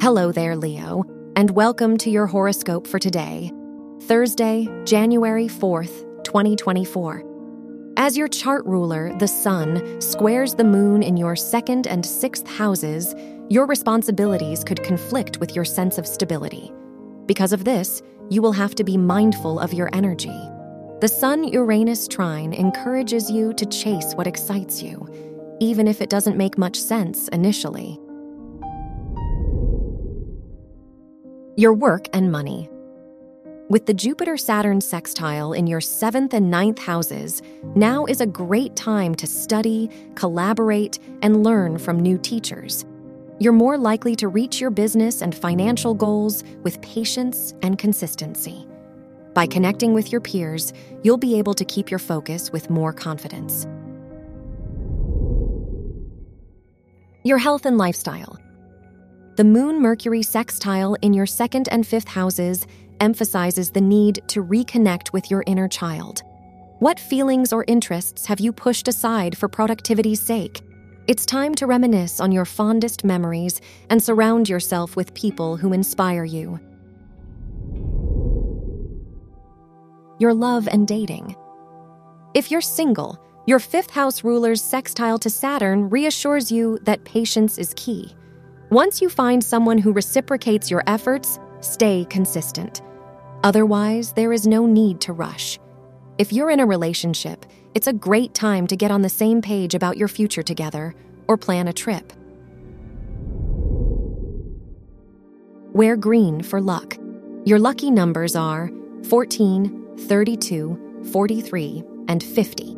Hello there, Leo, and welcome to your horoscope for today, Thursday, January 4th, 2024. As your chart ruler, the sun, squares the moon in your second and sixth houses, your responsibilities could conflict with your sense of stability. Because of this, you will have to be mindful of your energy. The Sun Uranus trine encourages you to chase what excites you, even if it doesn't make much sense initially. Your work and money. With the Jupiter Saturn sextile in your seventh and ninth houses, now is a great time to study, collaborate, and learn from new teachers. You're more likely to reach your business and financial goals with patience and consistency. By connecting with your peers, you'll be able to keep your focus with more confidence. Your health and lifestyle. The Moon Mercury sextile in your second and fifth houses emphasizes the need to reconnect with your inner child. What feelings or interests have you pushed aside for productivity's sake? It's time to reminisce on your fondest memories and surround yourself with people who inspire you. Your love and dating. If you're single, your fifth house ruler's sextile to Saturn reassures you that patience is key. Once you find someone who reciprocates your efforts, stay consistent. Otherwise, there is no need to rush. If you're in a relationship, it's a great time to get on the same page about your future together or plan a trip. Wear green for luck. Your lucky numbers are 14, 32, 43, and 50.